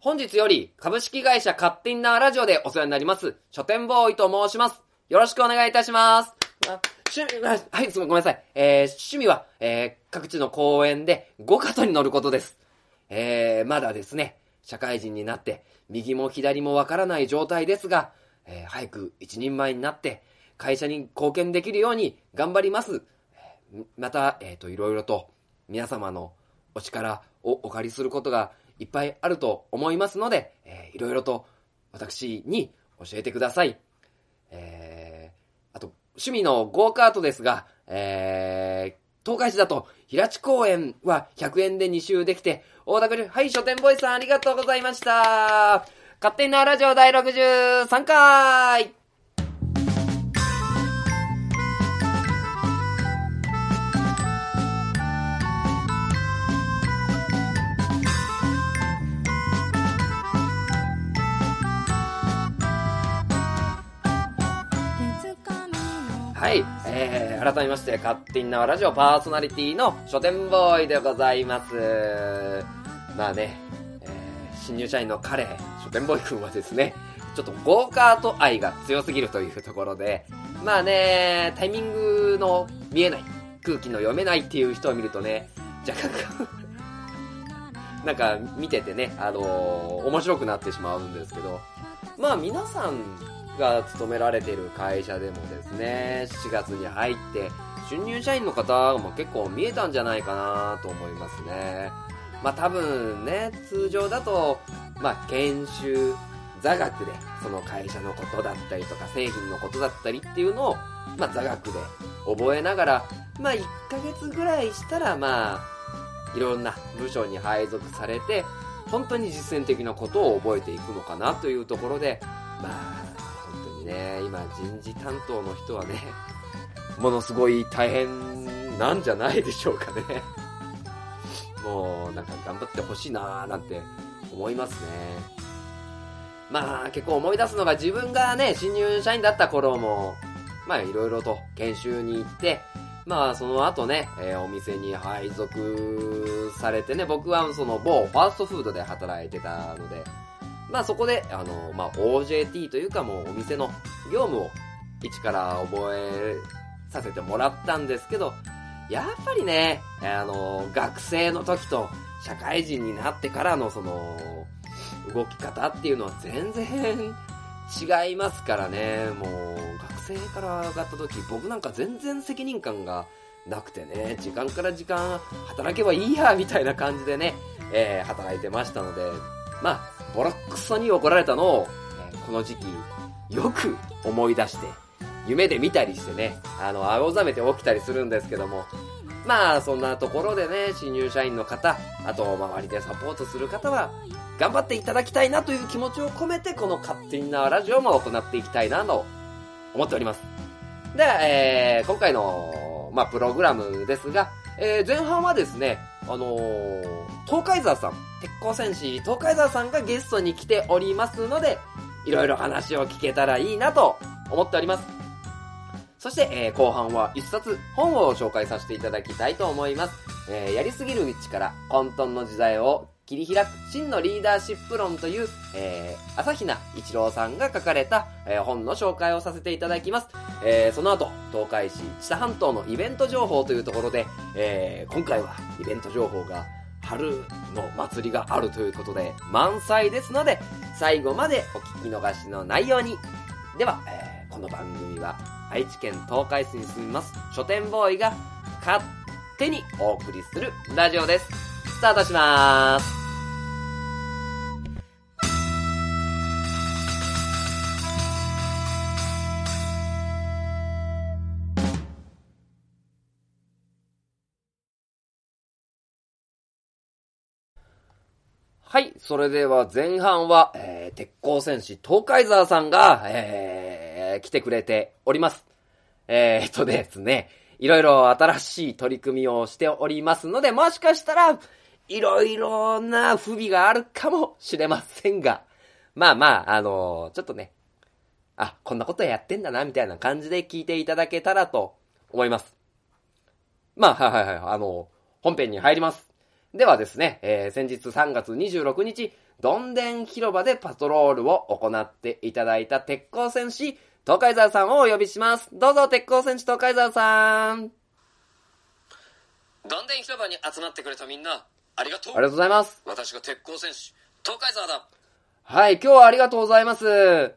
本日より株式会社カッティンナーラジオでお世話になります、書店ボーイと申します。よろしくお願いいたします。趣味、あはい、すみ、ごめんなさい。えー、趣味は、えー、各地の公園でゴカトに乗ることです。えー、まだですね、社会人になって、右も左もわからない状態ですが、えー、早く一人前になって、会社に貢献できるように頑張ります。また、えっ、と、いろいろと皆様のお力をお借りすることがいっぱいあると思いますので、えーいろいろと私に教えてください。えー、あと、趣味のゴーカートですが、えー、東海市だと、平地公園は100円で2周できて、大田区はい、書店ボーイさんありがとうございました。勝手なラジオ第63回改めまして、勝手に縄ラジオパーソナリティの書店ボーイでございます。まあね、えー、新入社員の彼、書店ボーイくんはですね、ちょっとゴーカート愛が強すぎるというところで、まあね、タイミングの見えない、空気の読めないっていう人を見るとね、若干 なんか見ててね、あのー面白くなってしまうんですけど、まあ皆さんが勤められている会社でもですね、4月に入って、新入社員の方も結構見えたんじゃないかなと思いますね。まあ多分ね、通常だと、まあ研修、座学でその会社のことだったりとか製品のことだったりっていうのを、まあ座学で覚えながら、まあ1ヶ月ぐらいしたらまあ、いろんな部署に配属されて、本当に実践的なことを覚えていくのかなというところで、まあ、ね、今人事担当の人はね、ものすごい大変なんじゃないでしょうかね。もう、なんか頑張ってほしいなーなんて思いますね。まあ、結構思い出すのが自分がね、新入社員だった頃も、まあいろいろと研修に行って、まあその後ね、えーお店に配属されてね、僕はその某ファーストフードで働いてたので、まあそこで、あの、まあ OJT というかもうお店の業務を一から覚えさせてもらったんですけど、やっぱりね、あの、学生の時と社会人になってからのその、動き方っていうのは全然違いますからね、もう学生から上がった時、僕なんか全然責任感がなくてね、時間から時間働けばいいや、みたいな感じでね、えー働いてましたので、まあ、ボロックソに怒られたのを、えこの時期、よく思い出して、夢で見たりしてね、あの、青ざめて起きたりするんですけども、まあ、そんなところでね、新入社員の方、あと、周りでサポートする方は、頑張っていただきたいなという気持ちを込めて、この勝手になラジオも行っていきたいなと思っております。で、えー、今回の、まあ、プログラムですが、えー、前半はですね、あのー、東海沢さん、鉄鋼戦士東海沢さんがゲストに来ておりますので、いろいろ話を聞けたらいいなと思っております。そして、えー後半は一冊本を紹介させていただきたいと思います。えーやりすぎる力、混沌の時代を切り開く真のリーダーシップ論という、えー、朝比奈一郎さんが書かれた、えー本の紹介をさせていただきます。えーその後、東海市知多半島のイベント情報というところで、えー今回はイベント情報が春の祭りがあるということで満載ですので、最後までお聞き逃しのないように。では、えーこの番組は愛知県東海市に住みます書店ボーイが勝手にお送りするラジオです。スタートします。はい。それでは前半は、えー、鉄鋼戦士東海沢さんが、えー、来てくれております。えー、っとですね、いろいろ新しい取り組みをしておりますので、もしかしたら、いろいろな不備があるかもしれませんが、まあまあ、あのちょっとね、あ、こんなことやってんだな、みたいな感じで聞いていただけたらと思います。まあ、はいはいはい、あの、本編に入ります。ではですね、えー先日3月26日どんでん広場でパトロールを行っていただいた鉄鋼戦士、東海沢さんをお呼びします。どうぞ、鉄鋼戦士東海沢さん。どんでん広場に集まってくれたみんな、ありがとうありがとうございます。私が鉄鋼戦士、東海沢だはい、今日はありがとうございます。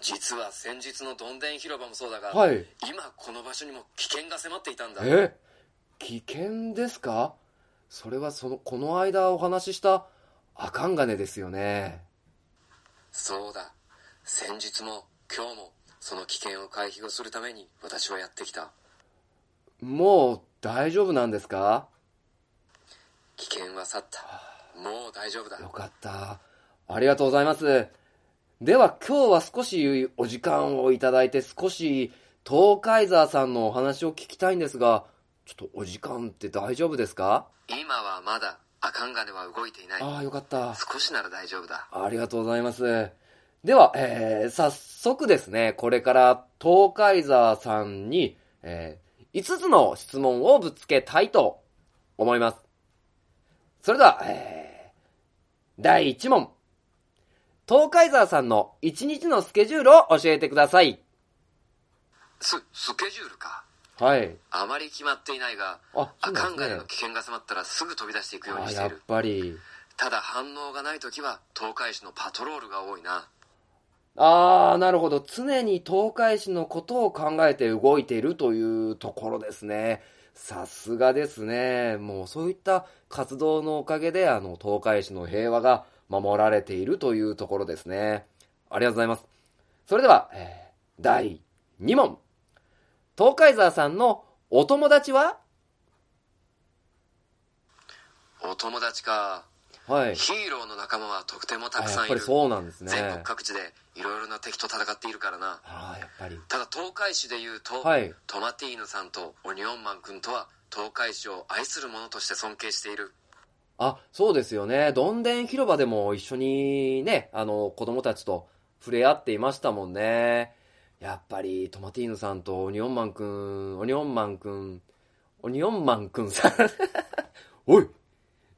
実は先日のどんでん広場もそうだが、はい。今この場所にも危険が迫っていたんだ。え危険ですか？それはその、この間お話しした赤ん金ですよね。そうだ。先日も今日もその危険を回避をするために私はやってきた。もう大丈夫なんですか？危険は去った。もう大丈夫だよ。かった。ありがとうございます。では今日は少しお時間をいただいて少し東海沢さんのお話を聞きたいんですが、ちょっとお時間って大丈夫ですか？今はまだ赤ん金は動いていない。ああ、よかった。少しなら大丈夫だ。ありがとうございます。では、えー、早速ですね、これから東海沢さんに、えー、5つの質問をぶつけたいと思います。それでは、えー、第1問。東海沢さんの1日のスケジュールを教えてください。ス、スケジュールか。はい。あまり決まっていないが、あ、そうな赤んんですね金の危険が迫ったらすぐ飛び出していくようにあやっしている。ぱり。ただ反応がない時は東海市のパトロールが多いな。あー、なるほど。常に東海市のことを考えて動いているというところですね。さすがですね。もうそういった活動のおかげで、あの、東海市の平和が守られているというところですね。ありがとうございます。それでは、えー第2問。東海沢さんのお友達は？お友達か。はい。ヒーローの仲間はとてもたあくさんいる。やっぱりそうなんですね。全国各地でいろいろな敵と戦っているからな。ああ、やっぱり。ただ東海市で言うと、はい。トマティーヌさんとオニオンマン君とは東海市を愛する者として尊敬している。あ、そうですよね。どんでん広場でも一緒にね、あの、子供たちと触れ合っていましたもんね。やっぱり、トマティーヌさんとオニオンマンくん、オニオンマンくん、オニオンマンくんさん、おい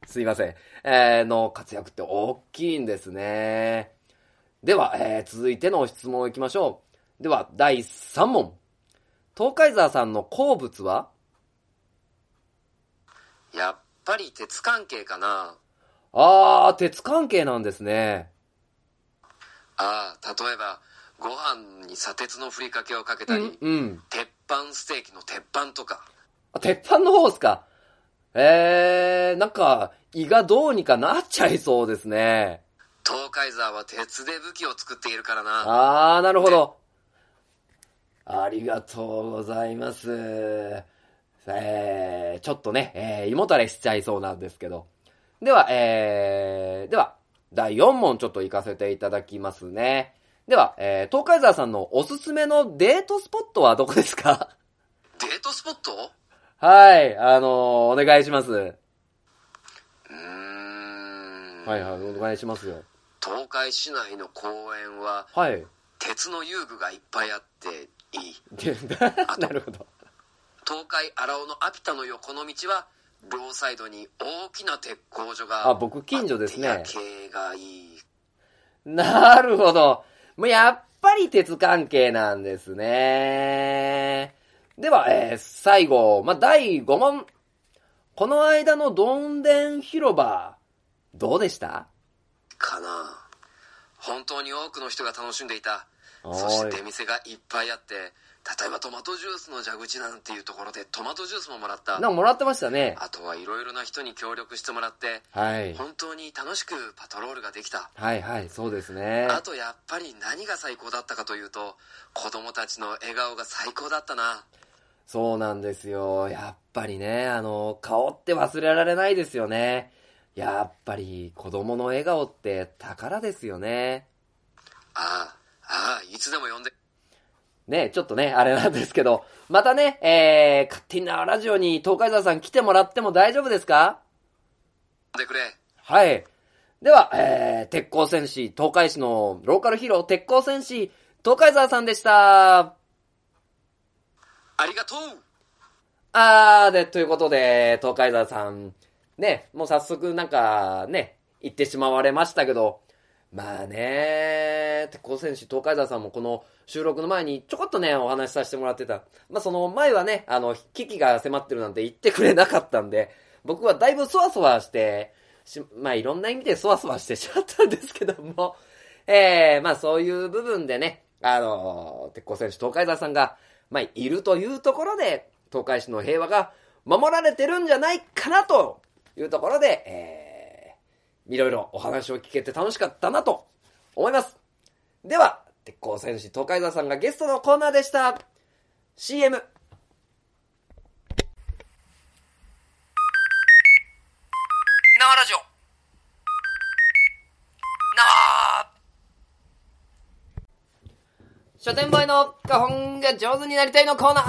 すいません。えー、の活躍って大きいんですね。では、えー、続いての質問いきましょう。では、第3問。東海沢さんの好物は？やっぱり鉄関係かな。あー、鉄関係なんですね。ああ、例えば、ご飯に砂鉄のふりかけをかけたり、うん。鉄板ステーキの鉄板とか。あ、鉄板の方ですか？えー、なんか、胃がどうにかなっちゃいそうですね。東海沢は鉄で武器を作っているからな。あー、なるほど。ありがとうございます。えー、ちょっとね、えー、胃もたれしちゃいそうなんですけど。では、えー、では、第4問ちょっと行かせていただきますね。では、えー、東海沢さんのおすすめのデートスポットはどこですか？デートスポット？はい、あのーお願いします。うーん。はいはい、お願いしますよ。東海市内の公園ははい。鉄の遊具がいっぱいあっていい。で なるほど。東海荒尾のアピタの横の道は両サイドに大きな鉄工所があ、僕近所ですね景がいい。なるほど。もうやっぱり鉄関係なんですね。では、えー最後、まあ、第5問。この間のどんでん広場、どうでした？かな本当に多くの人が楽しんでいたそして出店がいっぱいあって例えばトマトジュースの蛇口なんていうところでトマトジュースももらったなんかもらってましたね。あとはいろいろな人に協力してもらってはい。本当に楽しくパトロールができたはいはい、そうですね。あとやっぱり何が最高だったかというと子供たちの笑顔が最高だったなそうなんですよ。やっぱりね、あの、顔って忘れられないですよね。やっぱり子供の笑顔って宝ですよね。ああああいつでも呼んでね、ちょっとね、あれなんですけど、またね、えー、勝手になラジオに東海沢さん来てもらっても大丈夫ですか？でくれはい。では、えー、鉄鋼戦士、東海市のローカルヒーロー、鉄鋼戦士、東海沢さんでした。ありがとうあー、で、ということで、東海沢さん、ね、もう早速なんか、ね、言ってしまわれましたけど、まあね、鉄鋼戦士東海沢さんもこの収録の前にちょこっとね、お話しさせてもらってた。まあその前はね、あの、危機が迫ってるなんて言ってくれなかったんで、僕はだいぶそわそわして、しまあいろんな意味でそわそわしてしまったんですけども、えー、まあそういう部分でね、あの、鉄鋼戦士東海沢さんが、まあいるというところで、東海市の平和が守られてるんじゃないかなというところで、えー、いろいろお話を聞けて楽しかったなと思います。では、鉄鋼戦士東海沢さんがゲストのコーナーでした。CM。生ラジオ生書店ボーイの花本が上手になりたいのコーナ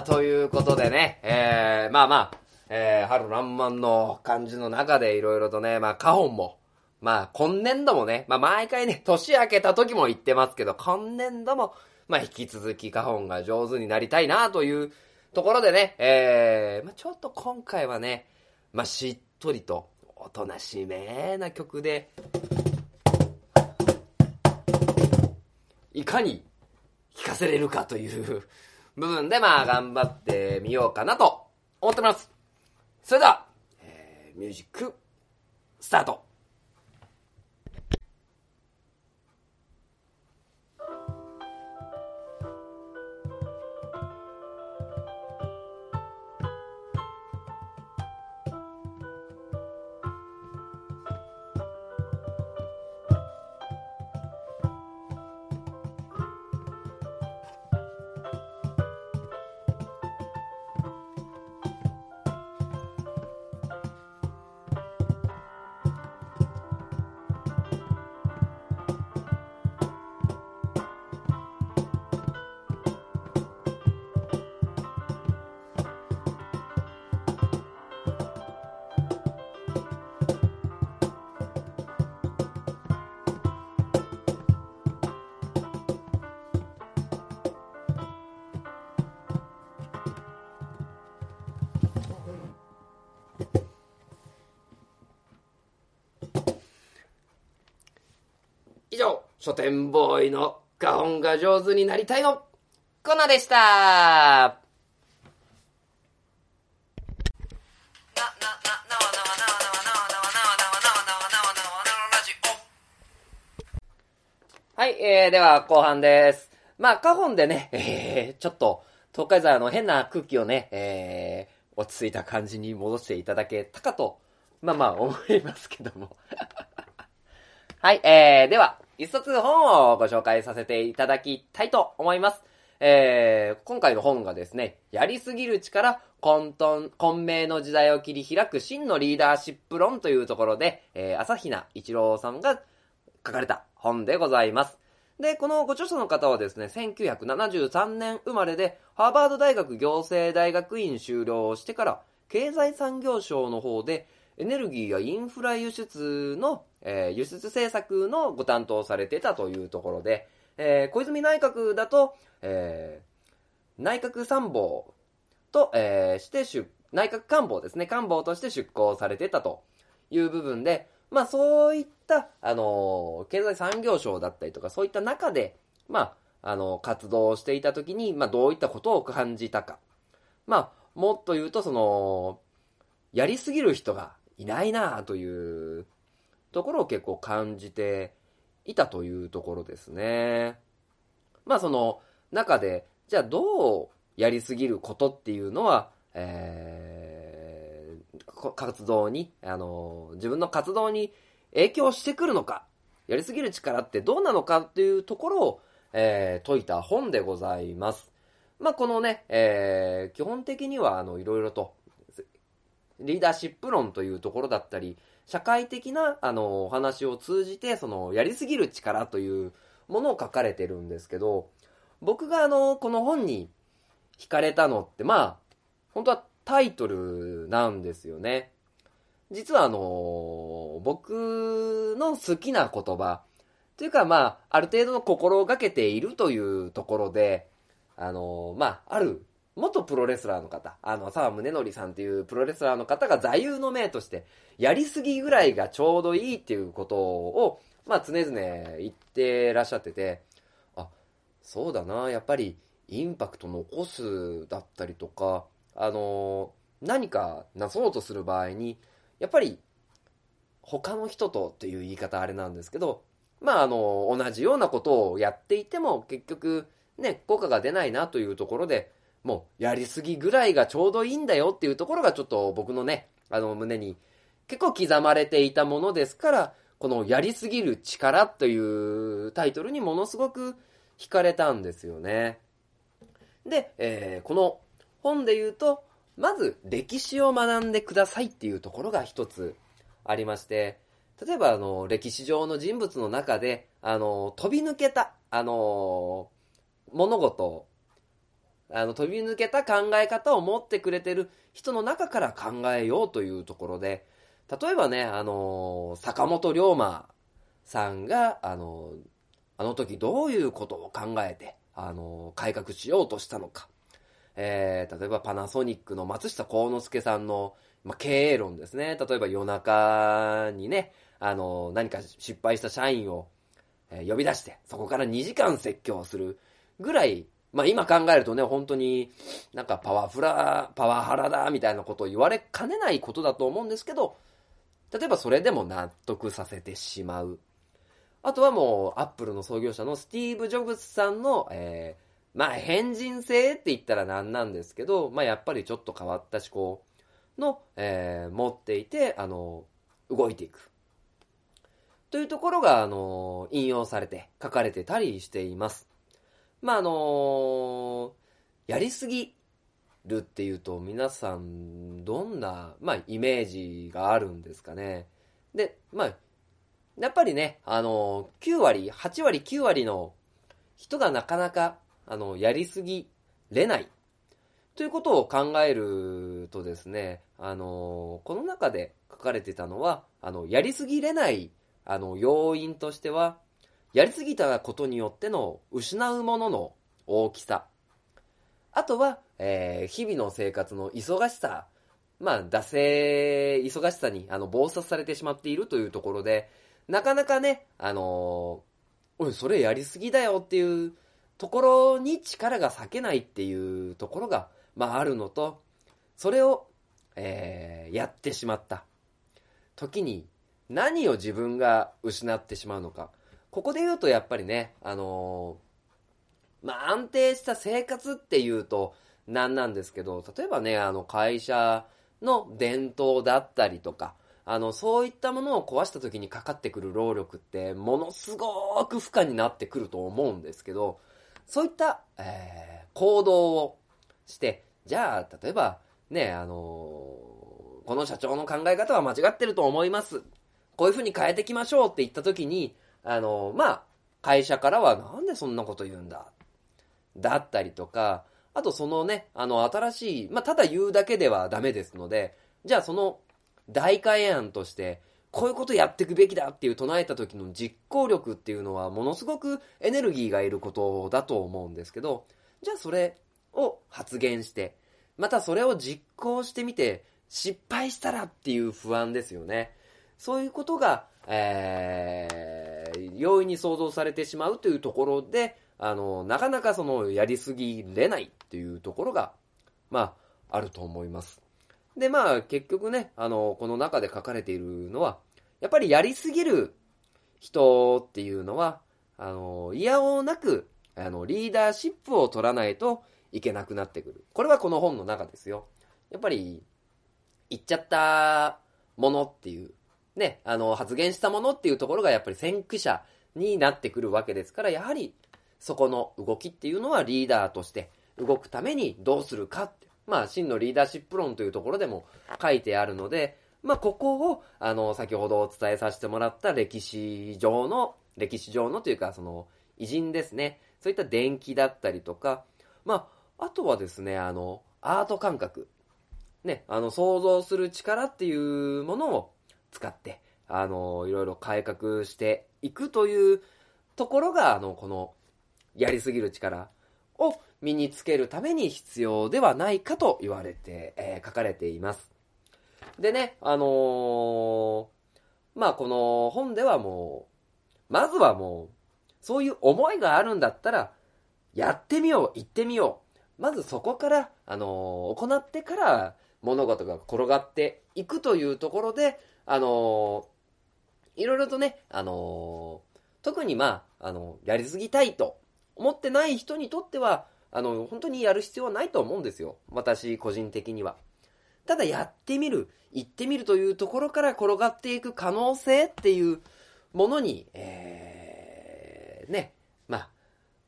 ーということでね、えー、まあまあ、えー、春爛漫の感じの中でいろいろとね、まあ花本も、まあ今年度もね、まあ毎回ね、年明けた時も言ってますけど、今年度も、まあ引き続き花本が上手になりたいなというところでね、えー、まあちょっと今回はね、まあしっとりと、おとなしめな曲で、いかに弾かせれるかという部分で、まあ、頑張ってみようかなと思ってます。それでは、えーミュージック、スタート。書店ボーイの花本が上手になりたいのコナでした。はい、えー、では後半です。まあ、カホンでね、えー、ちょっと、東海沢の変な空気をね、えー、落ち着いた感じに戻していただけたかと、まあまあ思いますけども。はい、えー、では、一冊本をご紹介させていただきたいと思います。えー、今回の本がですね、やりすぎる力、混沌、混迷の時代を切り開く真のリーダーシップ論というところで、えー、朝比奈一郎さんが書かれた本でございます。で、このご著者の方はですね、1973年生まれで、ハーバード大学行政大学院修了をしてから、経済産業省の方で、エネルギーやインフラ輸出の、えー輸出政策のご担当されてたというところで、えー小泉内閣だと、えー内閣参謀と、えして出、内閣官房ですね、官房として出向されてたという部分で、まあそういった、あの経済産業省だったりとか、そういった中で、まあ、あの活動していた時に、まあどういったことを感じたか。まあ、もっと言うと、その、やりすぎる人がいないなというところを結構感じていたというところですね。まあその中で、じゃあどうやりすぎることっていうのは、えー活動に、あの、自分の活動に影響してくるのか、やりすぎる力ってどうなのかっていうところを、えー解いた本でございます。まあこのね、えー基本的にはあの、いろいろと、リーダーシップ論というところだったり、社会的な、あの、お話を通じて、その、やりすぎる力というものを書かれてるんですけど、僕があの、この本に惹かれたのって、まあ、本当はタイトルなんですよね。実はあの、僕の好きな言葉、というかまあ、ある程度の心がけているというところで、あの、まあ、ある元プロレスラーの方、あの、沢宗則さんっていうプロレスラーの方が座右の銘として、やりすぎぐらいがちょうどいいっていうことを、まあ常々言ってらっしゃってて、あ、そうだな、やっぱりインパクト残すだったりとか、あの、何かなそうとする場合に、やっぱり他の人とっていう言い方あれなんですけど、まああの、同じようなことをやっていても結局ね、効果が出ないなというところで、もうやりすぎぐらいがちょうどいいんだよっていうところがちょっと僕のね、あの胸に結構刻まれていたものですから、このやりすぎる力というタイトルにものすごく惹かれたんですよね。で、えーこの本で言うと、まず歴史を学んでくださいっていうところが一つありまして、例えばあの、歴史上の人物の中で、あの、飛び抜けた、あの、物事、あの、飛び抜けた考え方を持ってくれてる人の中から考えようというところで、例えばね、あの、坂本龍馬さんが、あの、あの時どういうことを考えて、あの、改革しようとしたのか。えー、例えばパナソニックの松下幸之助さんの、ま、経営論ですね。例えば夜中にね、あの、何か失敗した社員を、え呼び出して、そこから2時間説教するぐらい、まあ今考えるとね、本当になんかパワフラ、パワハラだみたいなことを言われかねないことだと思うんですけど、例えばそれでも納得させてしまう。あとはもう、アップルの創業者のスティーブ・ジョブズさんの、えーまあ変人性って言ったらなんなんですけど、まあやっぱりちょっと変わった思考の、えー持っていて、あの、動いていく。というところが、あの、引用されて書かれてたりしています。まああのやりすぎるっていうと皆さんどんな、まあ、イメージがあるんですかね。で、まあ、やっぱりね、あの、9割、8割、9割の人がなかなか、あの、やりすぎれない。ということを考えるとですね、あの、この中で書かれてたのは、あの、やりすぎれない、あの、要因としては、やりすぎたことによっての失うものの大きさ。あとは、えー日々の生活の忙しさ。まあ、惰性、忙しさに、あの、暴殺されてしまっているというところで、なかなかね、あのーおい、それやりすぎだよっていうところに力が割けないっていうところが、まあ、あるのと、それを、えーやってしまった。時に、何を自分が失ってしまうのか。ここで言うと、やっぱりね、あのーまあ、安定した生活っていうとなんなんですけど、例えばね、あの、会社の伝統だったりとか、あの、そういったものを壊した時にかかってくる労力って、ものすごく負荷になってくると思うんですけど、そういった、えー行動をして、じゃあ、例えば、ね、あのーこの社長の考え方は間違ってると思います。こういう風に変えていきましょうって言った時に、あのまあ、会社からはなんでそんなこと言うんだだったりとか、あとそのね、あの、新しい、まあ、ただ言うだけではダメですので、じゃあその大改案として、こういうことやっていくべきだっていう唱えた時の実行力っていうのはものすごくエネルギーがいることだと思うんですけど、じゃあそれを発言して、またそれを実行してみて、失敗したらっていう不安ですよね。そういうことが、えー、容易に想像されてしまうというところで、あの、なかなかその、やりすぎれないっていうところが、まあ、あると思います。で、まあ、結局ね、あの、この中で書かれているのは、やっぱりやりすぎる人っていうのは、あの、いやおうなく、あの、リーダーシップを取らないといけなくなってくる。これはこの本の中ですよ。やっぱり、言っちゃったものっていう、ね、あの、発言したものっていうところがやっぱり先駆者になってくるわけですから、やはり、そこの動きっていうのはリーダーとして動くためにどうするかって。まあ、真のリーダーシップ論というところでも書いてあるので、まあ、ここを、あの、先ほどお伝えさせてもらった歴史上の、歴史上のというか、その、偉人ですね。そういった伝記だったりとか、まあ、あとはですね、あの、アート感覚。ね、あの、想像する力っていうものを使って、あの、いろいろ改革していくというところが、あの、この、やりすぎる力を身につけるために必要ではないかと言われて、えー書かれています。でね、あのーまあこの本ではもう、まずはもう、そういう思いがあるんだったら、やってみよう、行ってみよう。まずそこから、あのー行ってから物事が転がっていくというところで、あのーいろいろとね、あのー特にまあ、あのやりすぎたいと思ってない人にとっては、あの、本当にやる必要はないと思うんですよ。私、個人的には。ただ、やってみる、行ってみるというところから転がっていく可能性っていうものに、えー、ね、まあ、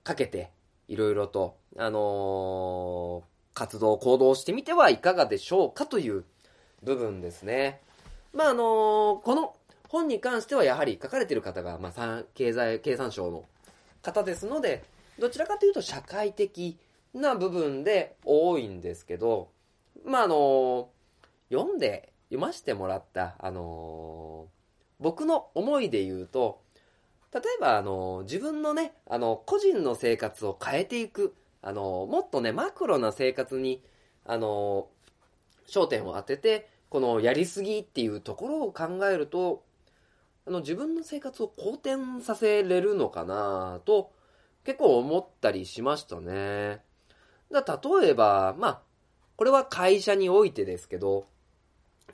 かけて、いろいろと、あのー活動、行動してみてはいかがでしょうかという部分ですね。まあ、あのこの本に関してはやはり書かれている方が、まあ、経済、経産省の方ですので、どちらかというと社会的な部分で多いんですけど、まあ、あの読んで、読ませてもらった、あの僕の思いで言うと、例えば、あの自分のね、あの、個人の生活を変えていく、あのもっとね、マクロな生活に、あの焦点を当てて、このやりすぎっていうところを考えると、あの、自分の生活を好転させれるのかなと、結構思ったりしましたね。だ例えば、まあ、これは会社においてですけど、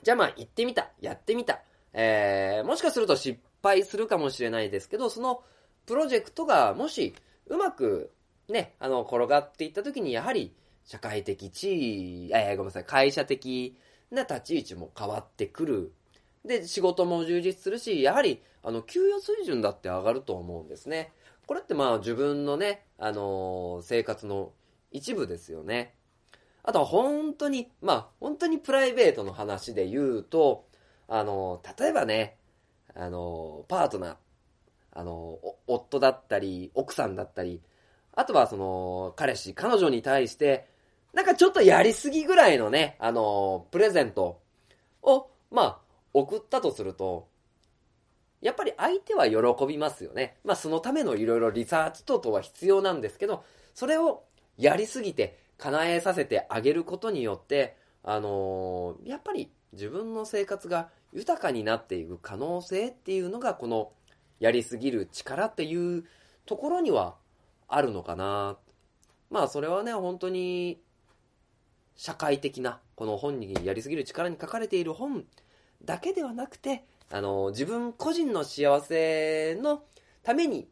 じゃあまあ行ってみた、やってみた。えー、もしかすると失敗するかもしれないですけど、そのプロジェクトがもしうまくね、あの、転がっていった時にやはり社会的地位、えー、ごめんなさい、会社的な立ち位置も変わってくる。で、仕事も充実するし、やはり、あの、給与水準だって上がると思うんですね。これってまあ自分のね、あのー生活の一部ですよね。あとは本当に、まあ本当にプライベートの話で言うと、あのー例えばね、あのーパートナー、あの夫だったり、奥さんだったり、あとはその、彼氏、彼女に対して、なんかちょっとやりすぎぐらいのね、あのープレゼントを、まあ、送ったとすると、やっぱり相手は喜びますよね。まあそのためのいろいろリサーチ等々は必要なんですけど、それをやりすぎて叶えさせてあげることによって、あのーやっぱり自分の生活が豊かになっていく可能性っていうのがこのやりすぎる力っていうところにはあるのかな。まあそれはね、本当に社会的な、この本にやりすぎる力に書かれている本だけではなくて、あの、自分個人の幸せのために、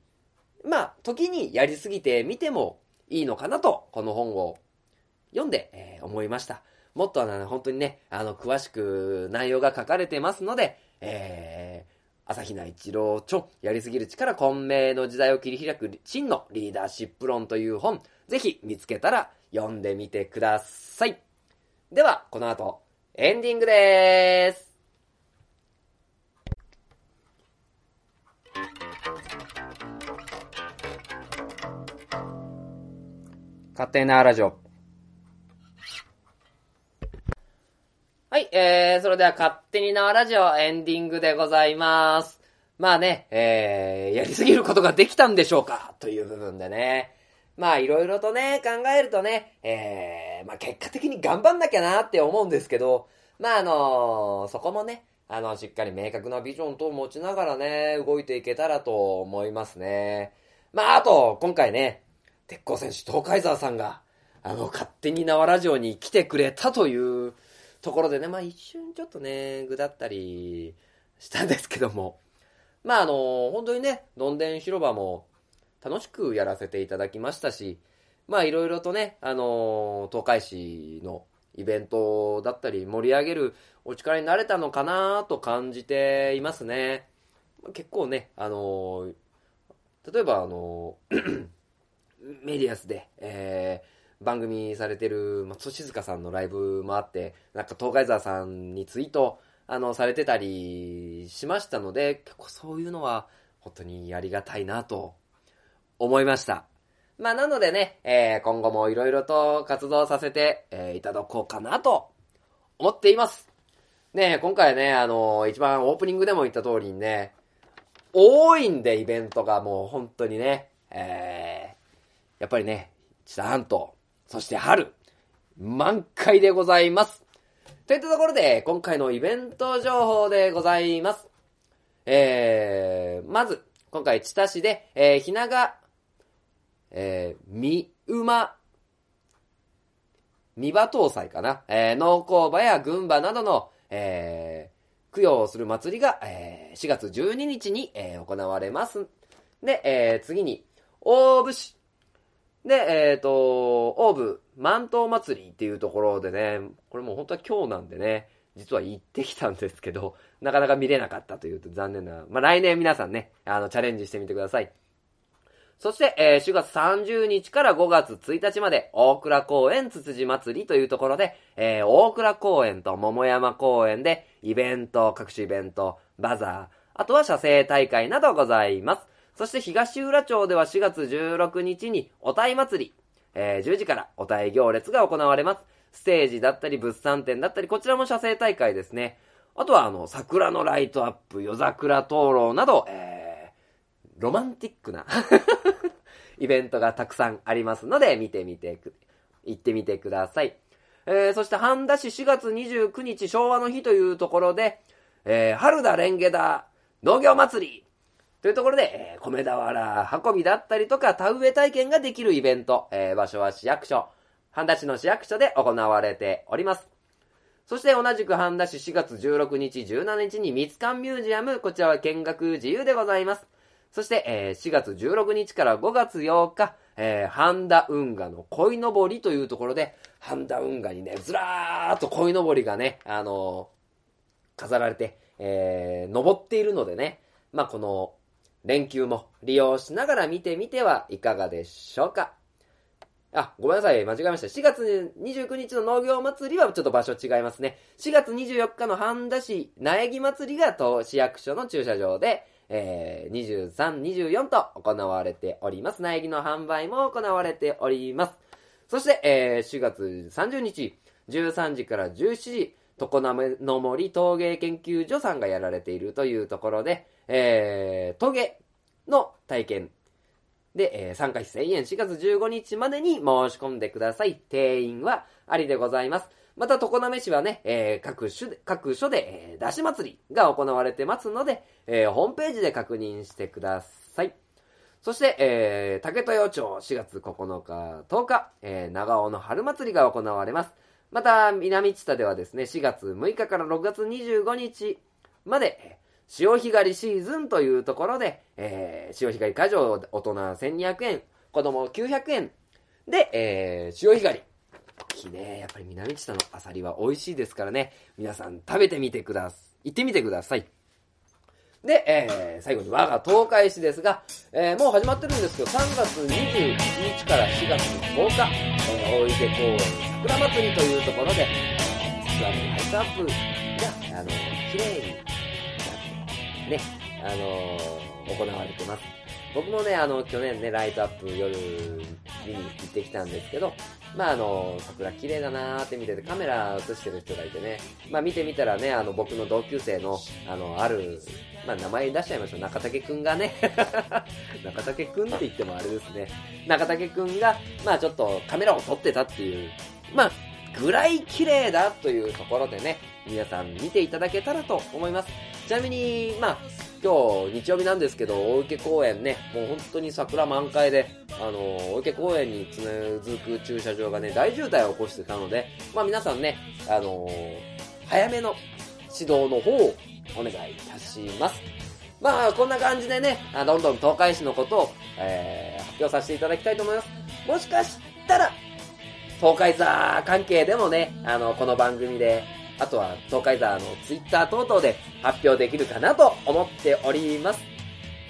まあ、時にやりすぎてみてもいいのかなと、この本を読んで、えー思いました。もっとあの、本当にね、あの、詳しく内容が書かれてますので、えー、朝比奈一郎著、やりすぎる力、混迷の時代を切り開く真のリーダーシップ論という本、ぜひ見つけたら読んでみてください。では、この後、エンディングでーす。勝手なラジオ。はい、えー、それでは勝手に縄ラジオエンディングでございます。まあね、えー、やりすぎることができたんでしょうかという部分でね。まあいろいろとね、考えるとね、えー、まあ結果的に頑張んなきゃなって思うんですけど、まああのそこもね、あの、しっかり明確なビジョン等を持ちながらね、動いていけたらと思いますね。まああと、今回ね、鉄鋼選手東海沢さんが、あの、勝手に縄ラジオに来てくれたというところでね、まあ一瞬ちょっとね、ぐだったりしたんですけども、まああの、本当にね、どんでん広場も楽しくやらせていただきましたし、まあいろいろとね、あの、東海市のイベントだったり盛り上げるお力になれたのかなと感じていますね。結構ね、あの、例えばあの、メディアスで、えー、番組されてる松尾静香さんのライブもあって、なんか東海沢さんにツイート、あの、されてたりしましたので、結構そういうのは本当にありがたいなと思いました。まあなのでね、えー、今後もいろいろと活動させて、えーいただこうかなと思っています。ね今回ね、あの一番オープニングでも言った通りにね、多いんでイベントがもう本当にね、えー、やっぱりね、知多半島、そして春、満開でございます。といったところで、今回のイベント情報でございます。えー、まず、今回、知多市で、えー、ひなが、えー、み、うま、三馬搭載かな、えー、農耕馬や群馬などの、えー、供養をする祭りが、えー、4月12日に、えー、行われます。で、えー、次に、大府市。で、えっ、と、大部万灯祭りっていうところでね、これもう本当は今日なんでね、実は行ってきたんですけど、なかなか見れなかったというと残念な。まあ、来年皆さんね、あの、チャレンジしてみてください。そして、えー4月30日から5月1日まで、大倉公園つつじ祭りというところで、えー大倉公園と桃山公園で、イベント、各種イベント、バザー、あとは写生大会などございます。そして東浦町では4月16日に、おたい祭り、えー10時からおたい行列が行われます。ステージだったり、物産展だったり、こちらも写生大会ですね。あとは、あの、桜のライトアップ、夜桜灯籠など、えーロマンティックな イベントがたくさんありますので、見てみてく、行ってみてください。えー、そして、半田市4月29日昭和の日というところで、えー、春だレンゲだ農業祭りというところで、えー、米俵運びだったりとか、田植え体験ができるイベント、えー、場所は市役所、半田市の市役所で行われております。そして同じく半田市4月16日、17日に三つ館ミュージアム、こちらは見学自由でございます。そして、えー4月16日から5月8日、えー、半田運河の鯉のぼりというところで、半田運河にね、ずらーっと鯉のぼりがね、あのー飾られて、えー登っているのでね、まあ、この、連休も利用しながら見てみてはいかがでしょうか。あ、ごめんなさい。間違えました。4月29日の農業祭りはちょっと場所違いますね。4月24日の半田市苗木祭りが市役所の駐車場で、えー、23、24と行われております。苗木の販売も行われております。そして、えー4月30日、13時から17時、常滑の森陶芸研究所さんがやられているというところで、えー、陶芸の体験で、えー参加費1000円4月15日までに申し込んでください。定員はありでございます。また、常滑市はね、えー各種で、各所で、えー、出し祭りが行われてますので、えーホームページで確認してください。そして、えー、竹豊町4月9日、10日、えー長尾の春祭りが行われます。また、南知多ではですね、4月6日から6月25日まで、潮干狩りシーズンというところで、えー潮干狩り会場大人1200円、子供900円で、えー潮干狩り。きね、やっぱり南知多のアサリは美味しいですからね、皆さん食べてみてください。行ってみてください。で、えー最後に我が東海市ですが、えーもう始まってるんですけど、3月21日から4月10日、えー大池公園桜祭りというところで、実はね、ライトアップが、あの、綺麗になって、ね、あの行われてます。僕もね、あの、去年ね、ライトアップ夜見に行ってきたんですけど、まああの、桜綺麗だなーって見ててカメラ映してる人がいてね、まあ見てみたらね、あの僕の同級生の、あの、ある、まあ名前出しちゃいましょう、中竹くんがね、中竹くんって言ってもあれですね、中竹くんが、まあちょっとカメラを撮ってたっていう、まあ、ぐらい綺麗だというところでね、皆さん見ていただけたらと思います。ちなみに、まあ、今日日曜日なんですけど、大池公園ね、もう本当に桜満開で、あの、大池公園に続く駐車場がね、大渋滞を起こしてたので、まあ皆さんね、あの早めの指導の方をお願いいたします。まあ、こんな感じでね、どんどん東海市のことを、えー発表させていただきたいと思います。もしかしたら、東海座関係でもね、あの、この番組で、あとは東海座のツイッター等々で発表できるかなと思っております。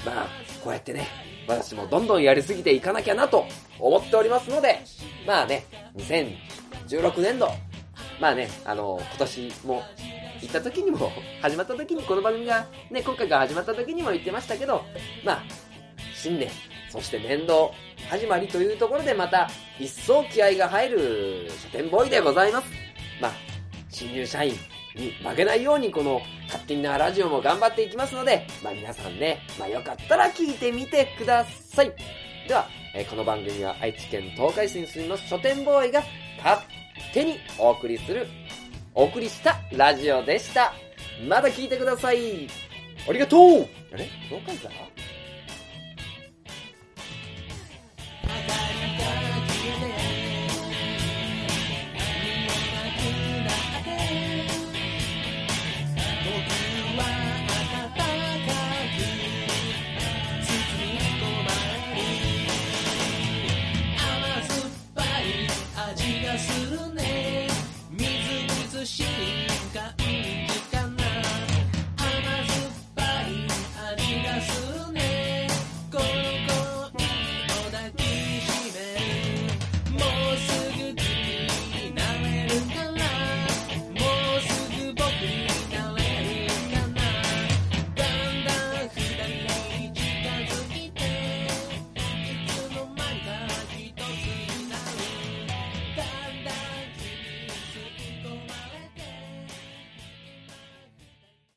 まあ、こうやってね、私もどんどんやりすぎていかなきゃなと思っておりますので、まあね、2016年度、まあね、あの、今年も行った時にも、始まった時にこの番組が、ね、今回が始まった時にも言ってましたけど、まあ、新年、そして年度始まりというところでまた一層気合が入る書店ボーイでございます。まあ、新入社員に負けないようにこの勝手になラジオも頑張っていきますので、まあ、皆さんね、まあ、よかったら聞いてみてください。では、えー、この番組は愛知県東海市に住みます書店ボーイが勝手にお送りする、お送りしたラジオでした。まだ聞いてください。ありがとうあれ？東海座心灵感